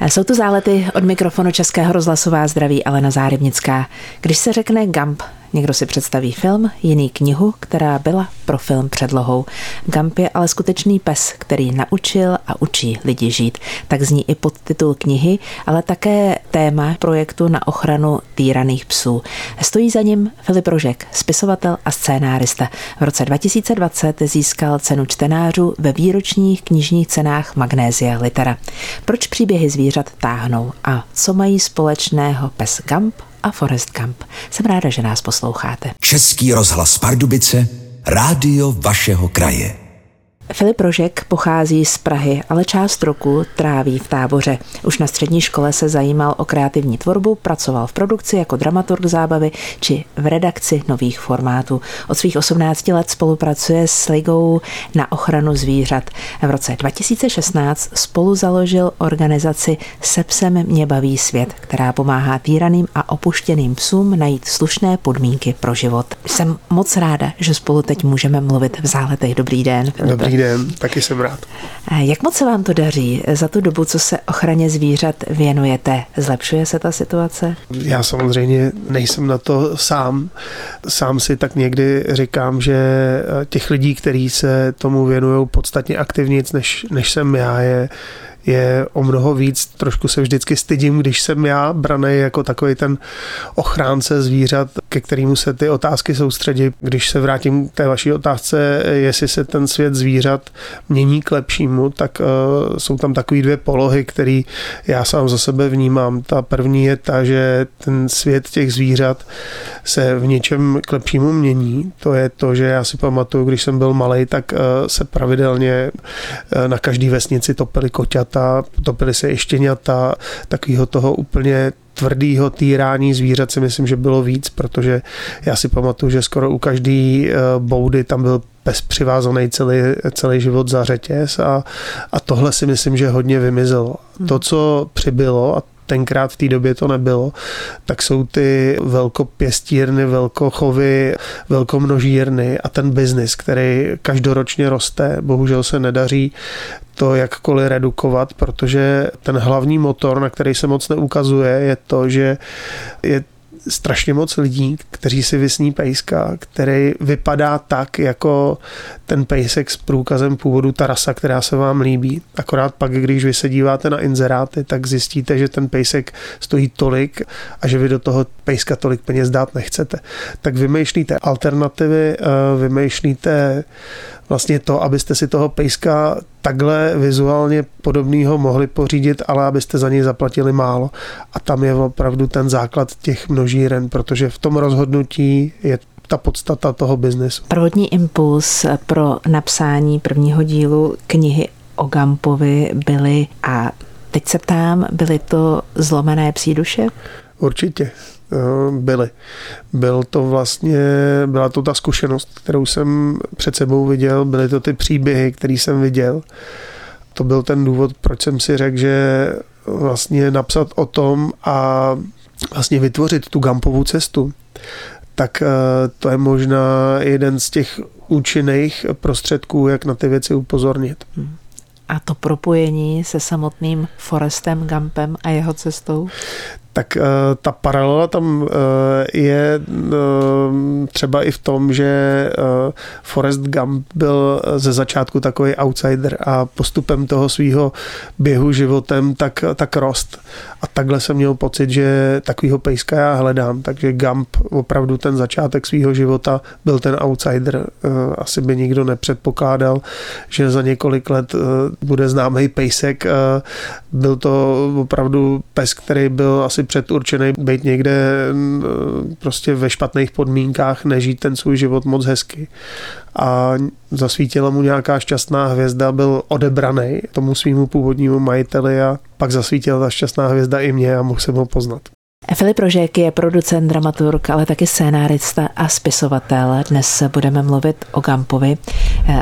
Jsou to zálety od mikrofonu Českého rozhlasová zdraví Alena Zárybnická. Když se řekne Gump, Někdo si představí film, jiný knihu, která byla pro film předlohou. Gump je ale skutečný pes, který naučil a učí lidi žít. Tak zní i podtitul knihy, ale také téma projektu na ochranu týraných psů. Stojí za ním Filip Rožek, spisovatel a scénárista. V roce 2020 získal cenu čtenářů ve výročních knižních cenách Magnézia Litera. Proč příběhy zvířat táhnou a co mají společného pes Gump a Forest Camp. Jsem ráda, že nás posloucháte. Český rozhlas Pardubice, rádio vašeho kraje. Filip Rožek pochází z Prahy, ale část roku tráví v táboře. Už na střední škole se zajímal o kreativní tvorbu, pracoval v produkci jako dramaturg zábavy či v redakci nových formátů. Od svých 18 let spolupracuje s Ligou na ochranu zvířat. V roce 2016 spolu založil organizaci Sepsem mě baví svět, která pomáhá týraným a opuštěným psům najít slušné podmínky pro život. Jsem moc ráda, že spolu teď můžeme mluvit v záletech. Dobrý den. Dobrý den, taky jsem rád. Jak moc se vám to daří za tu dobu, co se ochraně zvířat věnujete? Zlepšuje se ta situace? Já samozřejmě nejsem na to sám. Sám si tak někdy říkám, že těch lidí, kteří se tomu věnují podstatně aktivněji, než, než jsem já, je je o mnoho víc. Trošku se vždycky stydím, když jsem já braný jako takový ten ochránce zvířat, ke kterému se ty otázky soustředí. Když se vrátím k té vaší otázce, jestli se ten svět zvířat mění k lepšímu, tak uh, jsou tam takové dvě polohy, které já sám za sebe vnímám. Ta první je ta, že ten svět těch zvířat se v něčem k lepšímu mění. To je to, že já si pamatuju, když jsem byl malý, tak uh, se pravidelně uh, na každý vesnici topili koťata zvířata, topily se i štěňata, takového toho úplně tvrdého týrání zvířat si myslím, že bylo víc, protože já si pamatuju, že skoro u každý eh, boudy tam byl pes přivázaný celý, celý život za řetěz a, a tohle si myslím, že hodně vymizelo. To, co přibylo, a tenkrát v té době to nebylo, tak jsou ty velkopěstírny, velkochovy, velkomnožírny a ten biznis, který každoročně roste, bohužel se nedaří to jakkoliv redukovat, protože ten hlavní motor, na který se moc neukazuje, je to, že je strašně moc lidí, kteří si vysní pejska, který vypadá tak, jako ten pejsek s průkazem původu ta rasa, která se vám líbí. Akorát pak, když vy se díváte na inzeráty, tak zjistíte, že ten pejsek stojí tolik a že vy do toho pejska tolik peněz dát nechcete. Tak vymýšlíte alternativy, eh, vymýšlíte vlastně to, abyste si toho pejska takhle vizuálně podobného mohli pořídit, ale abyste za něj zaplatili málo. A tam je opravdu ten základ těch množíren, protože v tom rozhodnutí je ta podstata toho biznesu. Prvotní impuls pro napsání prvního dílu knihy o Gampovi byly a teď se ptám, byly to zlomené psí duše? Určitě. Eh, byly. Byl to vlastně, byla to ta zkušenost, kterou jsem před sebou viděl, byly to ty příběhy, které jsem viděl. To byl ten důvod, proč jsem si řekl, že vlastně napsat o tom a vlastně vytvořit tu Gampovou cestu, tak eh, to je možná jeden z těch účinných prostředků, jak na ty věci upozornit. Hmm. A to propojení se samotným Forestem Gumpem a jeho cestou? Tak uh, ta paralela tam uh, je uh, třeba i v tom, že Forrest Gump byl ze začátku takový outsider a postupem toho svého běhu životem tak, tak rost. A takhle jsem měl pocit, že takovýho pejska já hledám, takže Gump opravdu ten začátek svého života byl ten outsider. Asi by nikdo nepředpokládal, že za několik let bude známý pejsek. Byl to opravdu pes, který byl asi předurčený být někde prostě ve špatných podmínkách, nežít ten svůj život moc hezky. A zasvítila mu nějaká šťastná hvězda, byl odebraný tomu svýmu původnímu majiteli a pak zasvítila ta šťastná hvězda i mě a mohl jsem ho poznat. Filip Rožek je producent, dramaturg, ale taky scénárista a spisovatel. Dnes budeme mluvit o Gampovi,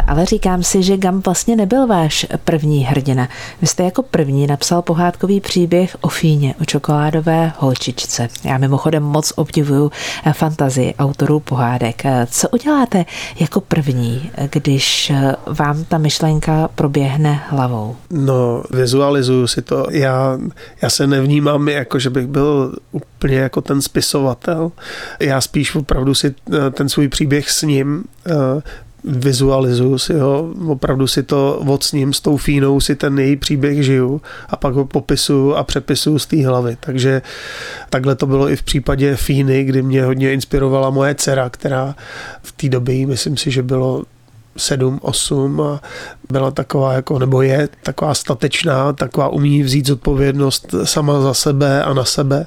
ale říkám si, že Gamp vlastně nebyl váš první hrdina. Vy jste jako první napsal pohádkový příběh o Fíně, o čokoládové holčičce. Já mimochodem moc obdivuju fantazii autorů pohádek. Co uděláte jako první, když vám ta myšlenka proběhne hlavou? No, vizualizuju si to. Já, já se nevnímám jako, že bych byl úplně jako ten spisovatel. Já spíš opravdu si eh, ten svůj příběh s ním eh, vizualizuju si ho, opravdu si to odsním s tou fínou, si ten její příběh žiju a pak ho popisuju a přepisuju z té hlavy. Takže takhle to bylo i v případě Fíny, kdy mě hodně inspirovala moje dcera, která v té době, myslím si, že bylo 7, 8 a byla taková jako, nebo je taková statečná, taková umí vzít zodpovědnost sama za sebe a na sebe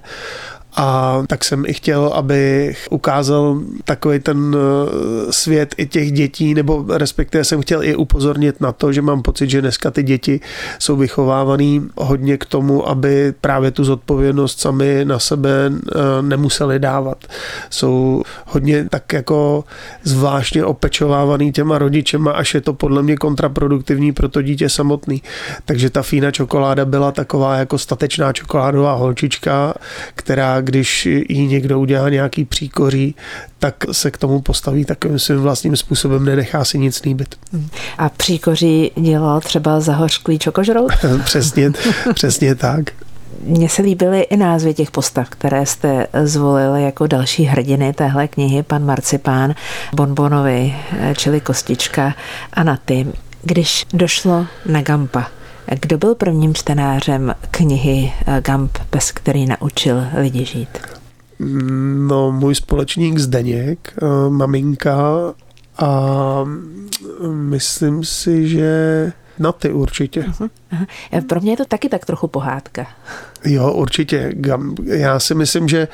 a tak jsem i chtěl, abych ukázal takový ten eh, svět i těch dětí, nebo respektive jsem chtěl i upozornit na to, že mám pocit, že dneska ty děti jsou vychovávaný hodně k tomu, aby právě tu zodpovědnost sami na sebe eh, nemuseli dávat. Jsou hodně tak jako zvláštně opečovávaný těma rodičema, až je to podle mě kontraproduktivní pro to dítě samotný. Takže ta fína čokoláda byla taková jako statečná čokoládová holčička, která když jí někdo udělá nějaký příkoří, tak se k tomu postaví takovým svým vlastním způsobem, nenechá si nic líbit. A příkoří dělal třeba zahořklý čokožrout? přesně, přesně tak. Mně se líbily i názvy těch postav, které jste zvolili jako další hrdiny téhle knihy, pan Marcipán, Bonbonovi, čili Kostička a Naty. Když došlo na Gampa, kdo byl prvním čtenářem knihy eh, Gamp, bez který naučil lidi žít? No, můj společník Zdeněk, eh, maminka a myslím si, že na ty určitě. Uh-huh. Pro mě je to taky tak trochu pohádka. Jo, určitě. Já si myslím, že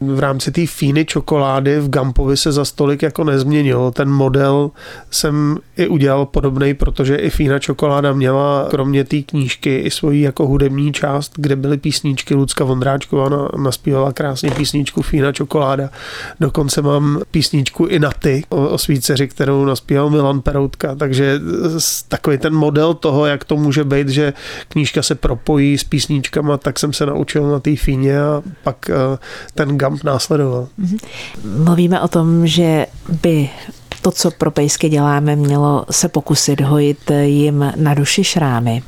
v rámci té fíny čokolády v Gampovi se za stolik jako nezměnilo. Ten model jsem i udělal podobný, protože i fína čokoláda měla kromě té knížky i svoji jako hudební část, kde byly písničky. Lucka Vondráčková naspívala krásně písničku Fína čokoláda. Dokonce mám písničku i na ty o, o svíceři, kterou naspíval Milan Peroutka. Takže takový ten model toho, jak to může být, že knížka se propojí s písničkama, tak jsem se naučil na té fíně a pak eh, ten Gump následoval. Mhm. Mluvíme o tom, že by to, co pro pejsky děláme, mělo se pokusit hojit jim na duši šrámy.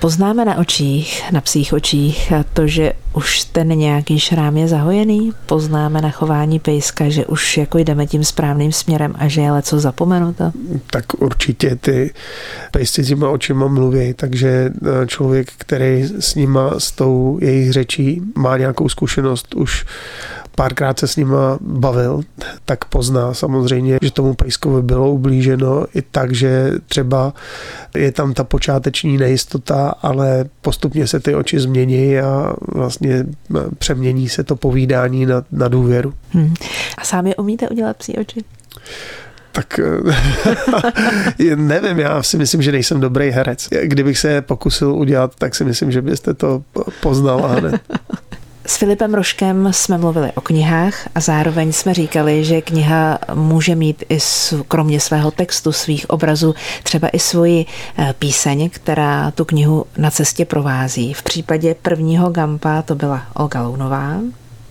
Poznáme na očích, na psích očích to, že už ten nějaký šrám je zahojený? Poznáme na chování pejska, že už jako jdeme tím správným směrem a že je leco zapomenuto? Tak určitě ty pejsci těma očima mluví, takže e, člověk, který s nima, s tou jejich řečí má nějakou zkušenost už párkrát se s nima bavil, tak pozná samozřejmě, že tomu pejskovi bylo ublíženo i tak, že třeba je tam ta počáteční nejistota, ale postupně se ty oči změní a vlastně přemění se to povídání na, na důvěru. Hmm. A sami umíte udělat psí oči? tak nevím, já si myslím, že nejsem dobrý herec. Kdybych se pokusil udělat, tak si myslím, že byste to poznal hned. S Filipem Roškem jsme mluvili o knihách a zároveň jsme říkali, že kniha může mít i kromě svého textu, svých obrazů, třeba i svoji eh, píseň, která tu knihu na cestě provází. V případě prvního Gampa to byla Olga Lounová,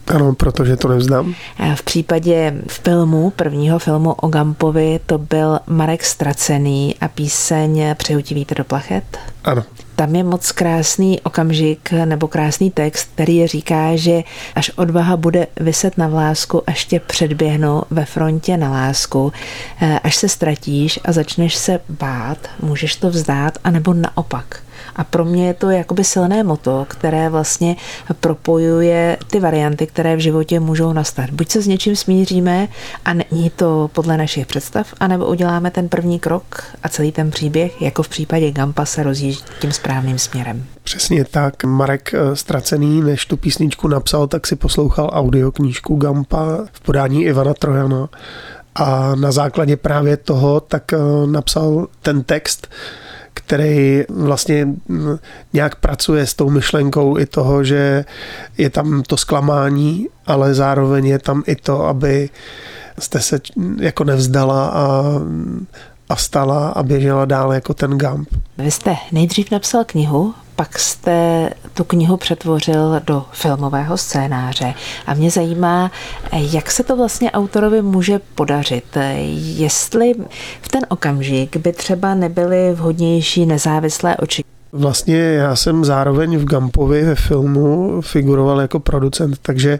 ano, protože to nevzdám. Eh, v případě filmu, prvního filmu o Gampovi, to byl Marek Stracený a píseň Přejutí vítr do plachet. Ano. Tam je moc krásný okamžik nebo krásný text, který říká, že až odvaha bude vyset na vlásku, až tě předběhnou ve frontě na lásku, eh, až se ztratíš a začneš se bát, můžeš to vzdát, anebo naopak. A pro mě je to jakoby silné moto, které vlastně propojuje ty varianty, které v životě můžou nastat. Buď se s něčím smíříme a není to podle našich představ, anebo uděláme ten první krok a celý ten příběh, jako v případě Gampa, se rozjíždí tím správným směrem. Přesně tak. Marek eh, Stracený, než tu písničku napsal, tak si poslouchal audioknížku Gampa v podání Ivana Trojana a na základě právě toho tak eh, napsal ten text, který vlastně nějak pracuje s tou myšlenkou i toho, že je tam to zklamání, ale zároveň je tam i to, aby jste se jako nevzdala a, a stala a běžela dál jako ten Gump. Vy jste nejdřív napsal knihu, pak jste tu knihu přetvořil do filmového scénáře. A mě zajímá, jak se to vlastně autorovi může podařit. Jestli v ten okamžik by třeba nebyly vhodnější nezávislé oči. Vlastně já jsem zároveň v Gampovi ve filmu figuroval jako producent, takže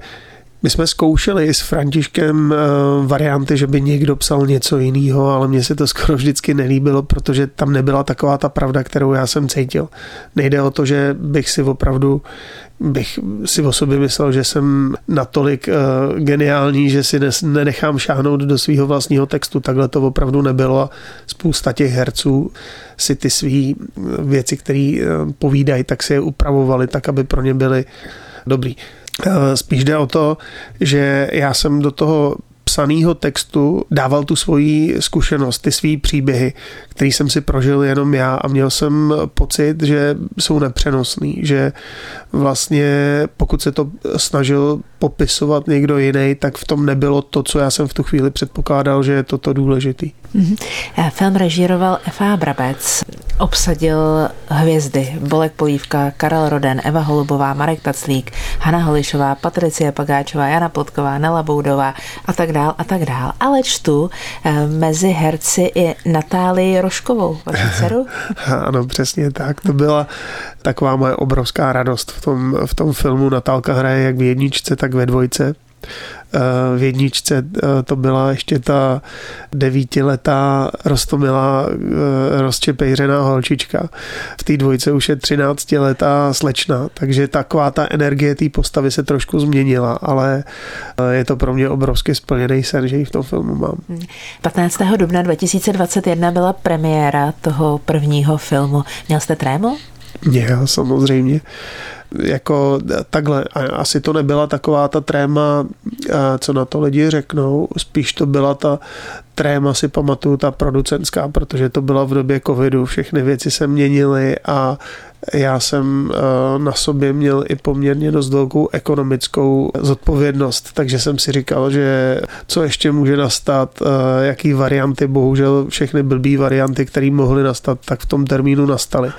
my jsme zkoušeli s Františkem eh, varianty, že by někdo psal něco jiného, ale mně se to skoro vždycky nelíbilo, protože tam nebyla taková ta pravda, kterou já jsem cítil. Nejde o to, že bych si opravdu bych si o sobě myslel, že jsem natolik uh, geniální, že si nenechám šáhnout do svého vlastního textu. Takhle to opravdu nebylo a spousta těch herců si ty své věci, které povídají, tak si je upravovali tak, aby pro ně byly dobrý. Eh, spíš jde o to, že já jsem do toho psaného textu dával tu svoji zkušenost, ty svý příběhy, který jsem si prožil jenom já a měl jsem pocit, že jsou nepřenosný, že vlastně pokud se to snažil popisovat někdo jiný, tak v tom nebylo to, co já jsem v tu chvíli předpokládal, že je toto důležitý. Mm-hmm. Film režíroval F.A. Brabec, obsadil hvězdy Bolek Polívka, Karel Roden, Eva Holubová, Marek Taclík, Hana Holišová, Patricie Pagáčová, Jana Plotková, Nela Boudová a tak dál a tak dál. Ale čtu eh, mezi herci i Natálii Roškovou, vaši dceru. ano, přesně tak. To byla taková moje obrovská radost v tom, v tom filmu. Natálka hraje jak v jedničce, tak ve dvojce. Eh, v jedničce eh, to byla ještě ta devítiletá rostomilá eh, rozčepejřená holčička. V té dvojce už je třináctiletá slečna, takže taková ta energie té postavy se trošku změnila, ale je to pro mě obrovsky splněný sen, že ji v tom filmu mám. 15. dubna 2021 byla premiéra toho prvního filmu. Měl jste trému? Měl, samozřejmě. Jako takhle, asi to nebyla taková ta tréma, co na to lidi řeknou, spíš to byla ta tréma, si pamatuju, ta producentská, protože to byla v době covidu, všechny věci se měnily a já jsem eh, na sobě měl i poměrně dost velkou ekonomickou zodpovědnost, takže jsem si říkal, že co ještě může nastat, eh, jaký varianty, bohužel všechny blbý varianty, které mohly nastat, tak v tom termínu nastaly.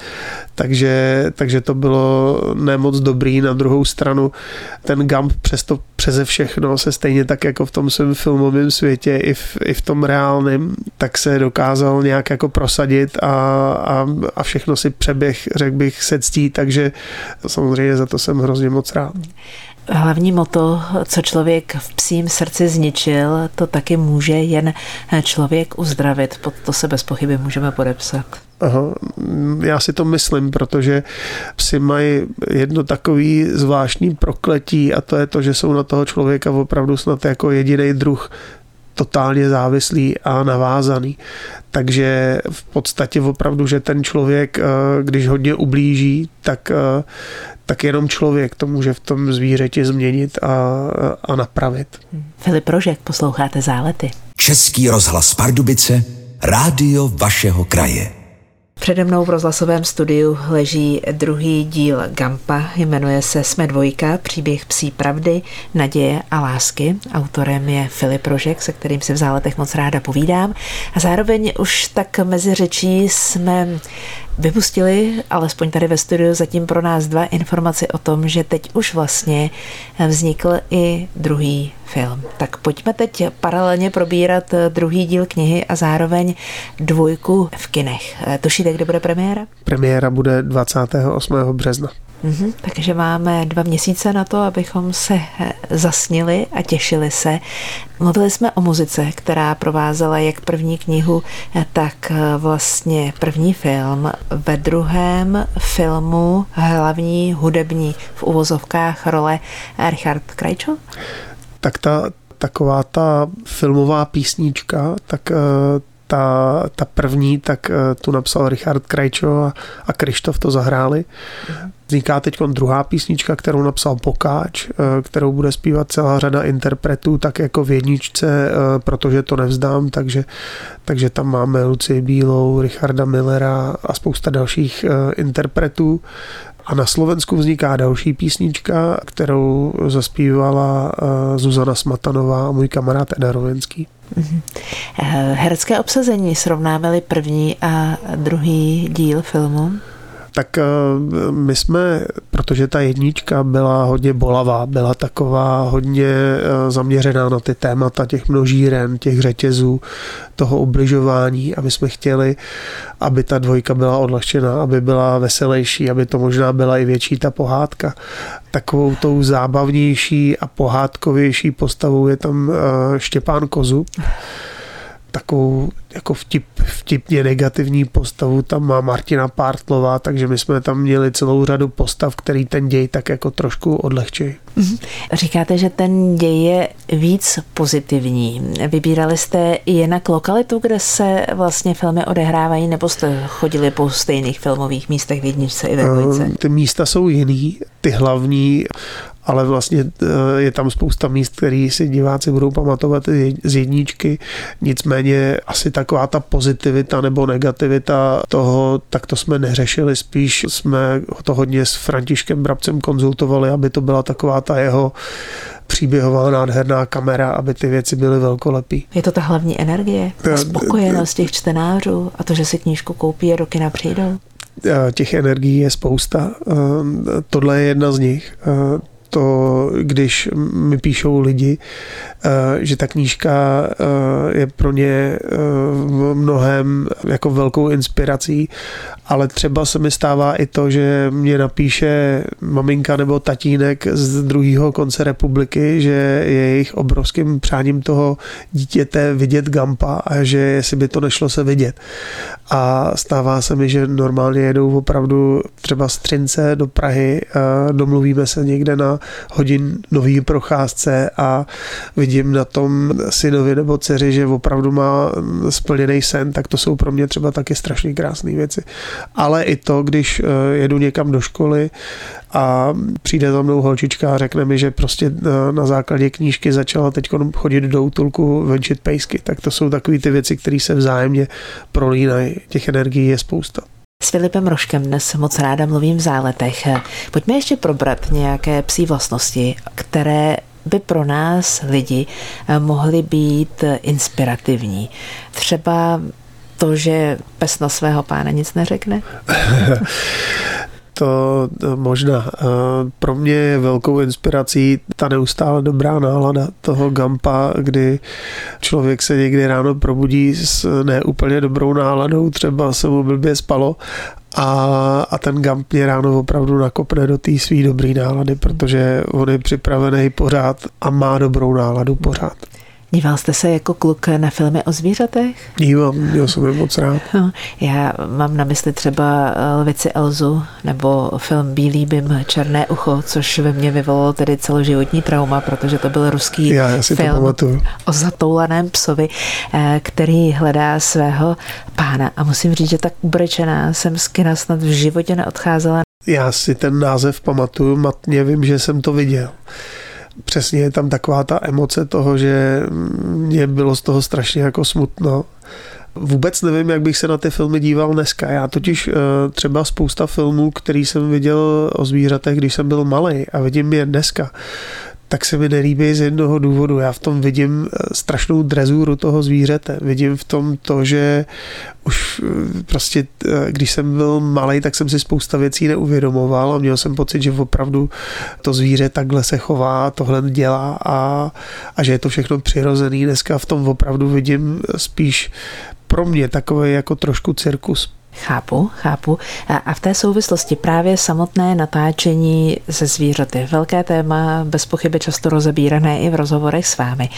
Takže, takže to bylo nemoc dobrý. Na druhou stranu ten Gump přesto přeze všechno se stejně tak jako v tom svém filmovém světě i v, i v tom reálném, tak se dokázal nějak jako prosadit a, a, a všechno si přeběh, řekl bych, se ctí, takže samozřejmě za to jsem hrozně moc rád. Hlavní moto, co člověk v psím srdci zničil, to taky může jen člověk uzdravit. Pod to se bez pochyby můžeme podepsat. Aha, já si to myslím, protože psi mají jedno takový zvláštní prokletí a to je to, že jsou na toho člověka opravdu snad jako jediný druh totálně závislý a navázaný. Takže v podstatě opravdu, že ten člověk, eh, když hodně ublíží, tak, eh, tak jenom člověk to může v tom zvířeti změnit a, a napravit. Filip Rožek, posloucháte Zálety. Český rozhlas Pardubice, rádio vašeho kraje. Přede mnou v rozhlasovém studiu leží druhý díl Gampa, jmenuje se Jsme dvojka, příběh psí pravdy, naděje a lásky. Autorem je Filip Rožek, se kterým si v záletech moc ráda povídám. A zároveň už tak mezi řečí jsme vypustili, alespoň tady ve studiu, zatím pro nás dva informace o tom, že teď už vlastně vznikl i druhý film. Tak pojďme teď paralelně probírat druhý díl knihy a zároveň dvojku v kinech. Tušíte, kde bude premiéra? Premiéra bude 28. března. Mm-hmm, takže máme dva měsíce na to, abychom se eh, zasnili a těšili se. Mluvili jsme o muzice, která provázela jak první knihu, eh, tak eh, vlastně první film. Ve druhém filmu hlavní hudební v uvozovkách role Richard Tak ta taková ta filmová písnička, tak ta, ta první, tak tu napsal Richard Krajčo a, a Krištof to zahráli. Vzniká teď druhá písnička, kterou napsal Pokáč, kterou bude zpívat celá řada interpretů, tak jako v jedničce, protože to nevzdám, takže, takže tam máme Luci Bílou, Richarda Millera a spousta dalších interpretů. A na Slovensku vzniká další písnička, kterou zaspívala eh, Zuzana Smatanová a můj kamarád Eda Rovenský. Mm-hmm. Herecké obsazení srovnáme první a druhý díl filmu? Tak eh, my jsme, protože ta jednička byla hodně bolavá, byla taková hodně eh, zaměřená na ty témata těch množíren, těch řetězů, toho ubližování a my jsme chtěli, aby ta dvojka byla odlehčená, aby byla veselější, aby to možná byla i větší ta pohádka. Takovou tou zábavnější a pohádkovější postavou je tam eh, Štěpán Kozu takovou jako vtip, vtipně negativní postavu tam má Martina Pártlová, takže my jsme tam měli celou řadu postav, který ten děj tak jako trošku odlehčí. Mhm. Říkáte, že ten děj je víc pozitivní. Vybírali jste i jinak lokalitu, kde se vlastně filmy odehrávají, nebo jste chodili po stejných filmových místech v jedničce i ve dvojce? Ty místa jsou jiný. Ty hlavní ale vlastně eh, je tam spousta míst, který si diváci budou pamatovat z jedničky. Nicméně asi taková ta pozitivita nebo negativita toho, tak to jsme neřešili, spíš jsme to hodně s Františkem Brabcem konzultovali, aby to byla taková ta jeho příběhová nádherná kamera, aby ty věci byly velkolepý. Je to ta hlavní energie, ta spokojenost těch čtenářů a to, že si knížku koupí a roky napřijdou? Eh, těch energií je spousta. Eh, tohle je jedna z nich to, když mi píšou lidi, eh, že ta knížka eh, je pro ně eh, mnohem jako velkou inspirací, ale třeba se mi stává i to, že mě napíše maminka nebo tatínek z druhého konce republiky, že je jejich obrovským přáním toho dítěte vidět Gampa a že jestli by to nešlo se vidět. A stává se mi, že normálně jedou opravdu třeba z Třince do Prahy, domluvíme se někde na hodin nový procházce a vidím na tom synovi nebo dceři, že opravdu má splněný sen, tak to jsou pro mě třeba taky strašně krásné věci. Ale i to, když eh, jedu někam do školy a přijde za mnou holčička a řekne mi, že prostě eh, na základě knížky začala teď chodit do útulku venčit pejsky, tak to jsou takové ty věci, které se vzájemně prolínají. Těch energií je spousta. S Filipem Roškem dnes moc ráda mluvím v záletech. Pojďme ještě probrat nějaké psí vlastnosti, které by pro nás lidi eh, mohly být inspirativní. Třeba to, že pes na svého pána nic neřekne? to možná. Pro mě je velkou inspirací ta neustále dobrá nálada toho Gampa, kdy člověk se někdy ráno probudí s neúplně dobrou náladou, třeba se mu blbě spalo a, a ten Gamp mě ráno opravdu nakopne do té své dobré nálady, protože on je připravený pořád a má dobrou náladu pořád. Díval jste se jako kluk na filmy o zvířatech? Díval, já jsem je moc rád. No, já mám na mysli třeba Lvici Elzu nebo film Bílý bym Černé ucho, což ve mně vyvolalo tedy celoživotní trauma, protože to byl ruský já, já si film to o zatoulaném psovi, eh, který hledá svého pána. A musím říct, že tak ubrečená jsem z kina snad v životě neodcházela. Já si ten název pamatuju, matně vím, že jsem to viděl přesně je tam taková ta emoce toho, že mě bylo z toho strašně jako smutno. Vůbec nevím, jak bych se na ty filmy díval dneska. Já totiž eh, třeba spousta filmů, který jsem viděl o zvířatech, když jsem byl malý a vidím je dneska, tak se mi nelíbí z jednoho důvodu. Já v tom vidím eh, strašnou drezuru toho zvířete. Vidím v tom to, že už eh, prostě, eh, když jsem byl malý, tak jsem si spousta věcí neuvědomoval a měl jsem pocit, že opravdu to zvíře takhle se chová, tohle dělá a, a že je to všechno přirozený. Dneska v tom opravdu vidím spíš pro mě takový jako trošku cirkus. Chápu, chápu. A v té souvislosti právě samotné natáčení se zvířaty. Velké téma, bez pochyby často rozebírané i v rozhovorech s vámi.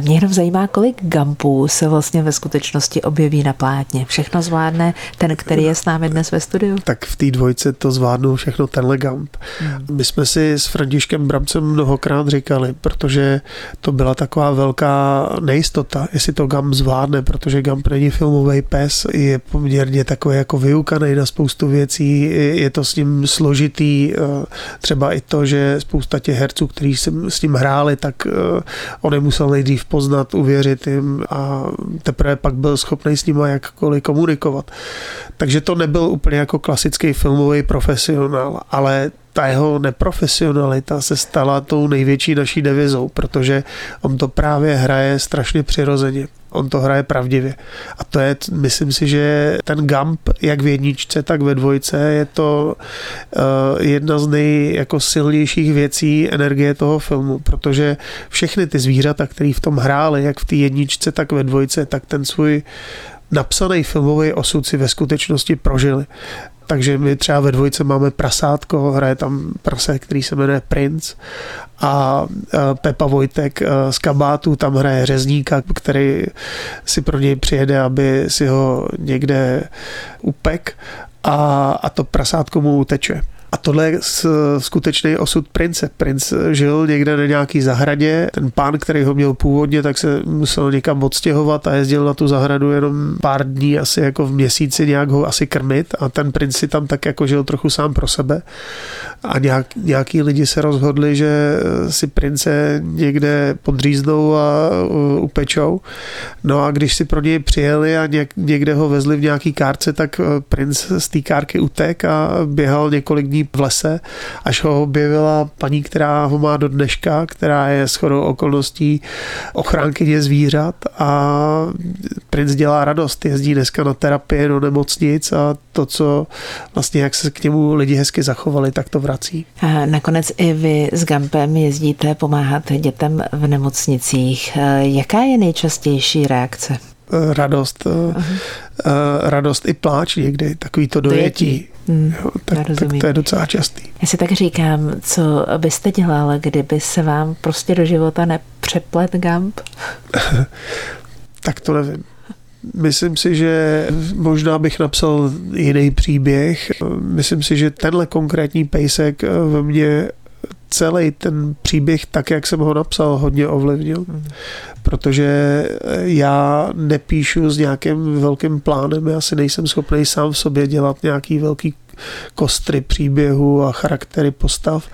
Mě jenom zajímá, kolik gampů se vlastně ve skutečnosti objeví na plátně. Všechno zvládne ten, který je s námi dnes ve studiu? Tak v té dvojce to zvládnou všechno tenhle gamp. Hmm. My jsme si s Františkem Bramcem mnohokrát říkali, protože to byla taková velká nejistota, jestli to gamp zvládne, protože gamp není filmový pes, je poměrně takový jako vyukaný na spoustu věcí, je to s ním složitý, eh, třeba i to, že spousta těch herců, kteří s ním hráli, tak eh, on je musel nejdřív poznat, uvěřit jim a teprve pak byl schopný s nimi jakkoliv komunikovat. Takže to nebyl úplně jako klasický filmový profesionál, ale ta jeho neprofesionalita se stala tou největší naší devizou, protože on to právě hraje strašně přirozeně. On to hraje pravdivě. A to je, myslím si, že ten Gump, jak v jedničce, tak ve dvojce, je to uh, jedna z nej jako silnějších věcí energie toho filmu, protože všechny ty zvířata, které v tom hráli, jak v té jedničce, tak ve dvojce, tak ten svůj napsaný filmový osud si ve skutečnosti prožili. Takže my třeba ve dvojce máme prasátko, hraje tam prase, který se jmenuje Prince a Pepa Vojtek z Kabátu tam hraje řezníka, který si pro něj přijede, aby si ho někde upek a, a to prasátko mu uteče. A tohle je skutečný osud prince. Princ žil někde na nějaký zahradě. Ten pán, který ho měl původně, tak se musel někam odstěhovat a jezdil na tu zahradu jenom pár dní, asi jako v měsíci nějak ho asi krmit a ten princ si tam tak jako žil trochu sám pro sebe. A nějak, nějaký lidi se rozhodli, že si prince někde podříznou a upečou. No a když si pro něj přijeli a někde ho vezli v nějaký kárce, tak princ z té kárky utek a běhal několik dní v lese, až ho objevila paní, která ho má do dneška, která je shodou okolností ochránkyně zvířat a princ dělá radost, jezdí dneska na terapie do nemocnic a to, co vlastně, jak se k němu lidi hezky zachovali, tak to vrací. A nakonec i vy s Gampem jezdíte pomáhat dětem v nemocnicích. Jaká je nejčastější reakce? Radost, uh-huh. Radost i pláč někdy, takový to dojetí. dojetí. Hmm, jo, tak, tak to je docela častý. Já si tak říkám, co byste dělal, kdyby se vám prostě do života nepřeplet Gump? tak to nevím. Myslím si, že možná bych napsal jiný příběh. Myslím si, že tenhle konkrétní pejsek ve mně celý ten příběh, tak jak jsem ho napsal, hodně ovlivnil. Protože já nepíšu s nějakým velkým plánem, já si nejsem schopný sám v sobě dělat nějaký velký kostry příběhu a charaktery postav.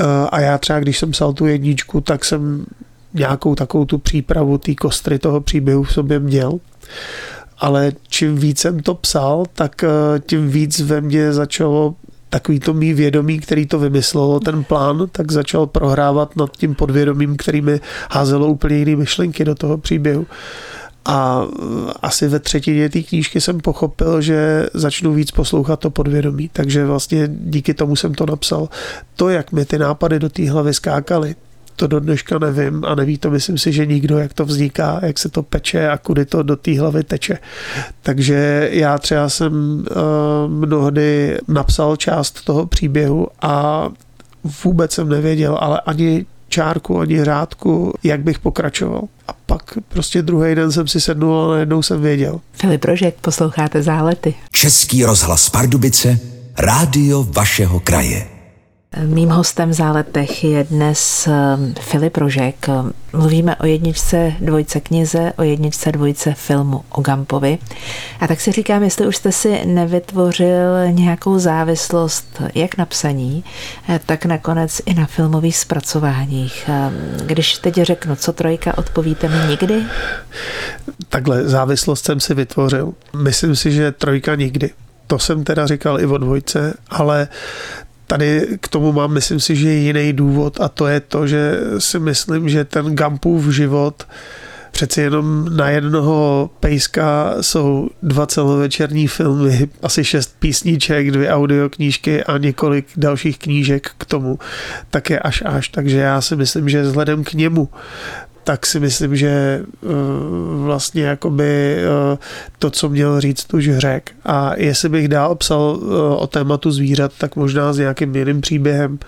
Eh, a já třeba, když jsem psal tu jedničku, tak jsem nějakou takovou tu přípravu té kostry toho příběhu v sobě měl. Ale čím víc jsem to psal, tak eh, tím víc ve mně začalo takový to mý vědomí, který to vymyslelo, ten plán, tak začal prohrávat nad tím podvědomím, který mi házelo úplně jiné myšlenky do toho příběhu. A asi ve třetině té knížky jsem pochopil, že začnu víc poslouchat to podvědomí. Takže vlastně díky tomu jsem to napsal. To, jak mi ty nápady do té hlavy skákaly, to do dneška nevím a neví to, myslím si, že nikdo, jak to vzniká, jak se to peče a kudy to do té hlavy teče. Takže já třeba jsem uh, mnohdy napsal část toho příběhu a vůbec jsem nevěděl, ale ani čárku, ani řádku, jak bych pokračoval. A pak prostě druhý den jsem si sednul a najednou jsem věděl. Filip Rožek, posloucháte Zálety. Český rozhlas Pardubice, rádio vašeho kraje. Mým hostem v záletech je dnes um, Filip Rožek. Mluvíme o jedničce dvojce knize, o jedničce dvojce filmu o Gampovi. A tak si říkám, jestli už jste si nevytvořil nějakou závislost jak na psaní, eh, tak nakonec i na filmových zpracováních. Um, když teď řeknu, co trojka, odpovíte mi nikdy? Takhle, závislost jsem si vytvořil. Myslím si, že trojka nikdy. To jsem teda říkal i o dvojce, ale Tady k tomu mám, myslím si, že jiný důvod a to je to, že si myslím, že ten Gampův život přeci jenom na jednoho pejska jsou dva celovečerní filmy, asi šest písniček, dvě audioknížky a několik dalších knížek k tomu, tak je až až. Takže já si myslím, že vzhledem k němu tak si myslím, že vlastně jakoby to, co měl říct, už řek. A jestli bych dál psal o tématu zvířat, tak možná s nějakým jiným příběhem,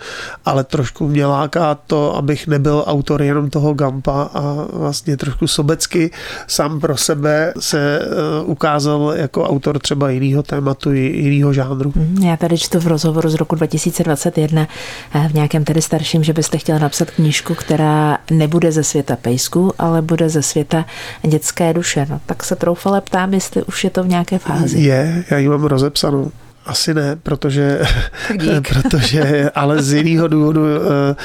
ale trošku mě láká to, abych nebyl autor jenom toho Gampa a vlastně trošku sobecky sám pro sebe se ukázal jako autor třeba jiného tématu, jiného žánru. Mhm, já tady čtu v rozhovoru z roku 2021 eh, v nějakém tedy starším, že byste chtěla napsat knížku, která nebude ze světa pejsku, ale bude ze světa dětské duše. No, tak se troufale ptám, jestli už je to v nějaké fázi. Je, já ji mám rozepsanou. Asi ne, protože, protože ale z jiného důvodu eh,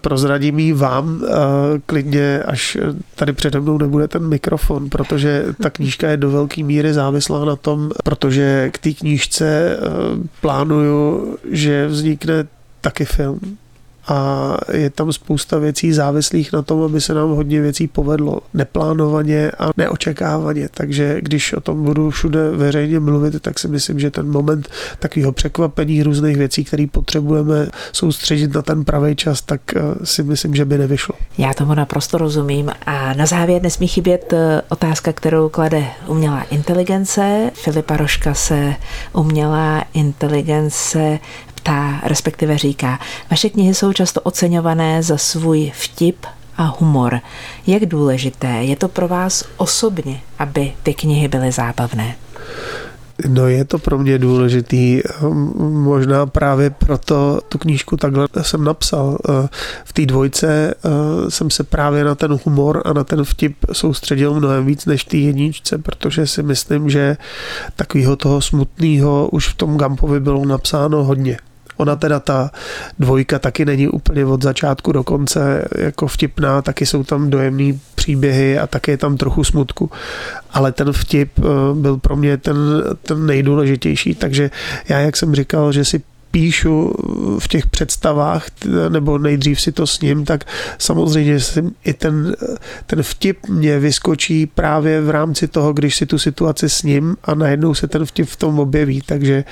prozradím ji vám eh, klidně, až tady přede mnou nebude ten mikrofon, protože ta knížka je do velké míry závislá na tom, protože k té knížce eh, plánuju, že vznikne taky film a je tam spousta věcí závislých na tom, aby se nám hodně věcí povedlo neplánovaně a neočekávaně. Takže když o tom budu všude veřejně mluvit, tak si myslím, že ten moment takového překvapení různých věcí, které potřebujeme soustředit na ten pravý čas, tak eh, si myslím, že by nevyšlo. Já tomu naprosto rozumím. A na závěr nesmí chybět eh, otázka, kterou klade umělá inteligence. Filipa Roška se umělá inteligence ptá, respektive říká, vaše knihy jsou často oceňované za svůj vtip a humor. Jak důležité je to pro vás osobně, aby ty knihy byly zábavné? No je to pro mě důležitý. Možná právě proto tu knížku takhle jsem napsal. V té dvojce eh, jsem se právě na ten humor a na ten vtip soustředil mnohem víc než v té jedničce, protože si myslím, že takového toho smutného už v tom Gampovi bylo napsáno hodně. Ona teda ta dvojka taky není úplně od začátku do konce jako vtipná, taky jsou tam dojemný příběhy a taky je tam trochu smutku. Ale ten vtip eh, byl pro mě ten, ten nejdůležitější, takže já, jak jsem říkal, že si píšu v těch představách, nebo nejdřív si to s ním, tak samozřejmě i ten, ten vtip mě vyskočí právě v rámci toho, když si tu situaci s ním a najednou se ten vtip v tom objeví. Takže,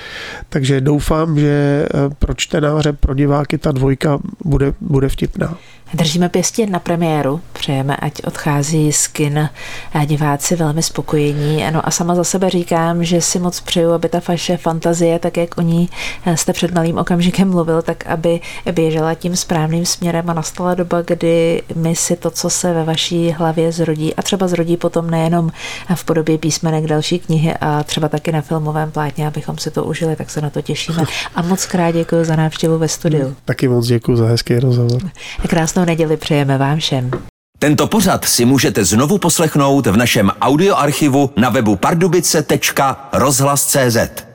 takže doufám, že eh, pro čtenáře, pro diváky ta dvojka bude, bude vtipná. Držíme pěstě na premiéru, přejeme, ať odchází z kin diváci velmi spokojení. Ano, a sama za sebe říkám, že si moc přeju, aby ta vaše fantazie, tak jak o ní jste před malým okamžikem mluvil, tak aby běžela tím správným směrem a nastala doba, kdy my si to, co se ve vaší hlavě zrodí a třeba zrodí potom nejenom v podobě písmenek další knihy a třeba taky na filmovém plátně, abychom si to užili, tak se na to těšíme. A moc krát děkuji za návštěvu ve studiu. Taky moc děkuji za hezký rozhovor. Krásnou neděli přejeme vám všem. Tento pořad si můžete znovu poslechnout v našem audioarchivu na webu pardubice.rozhlas.cz.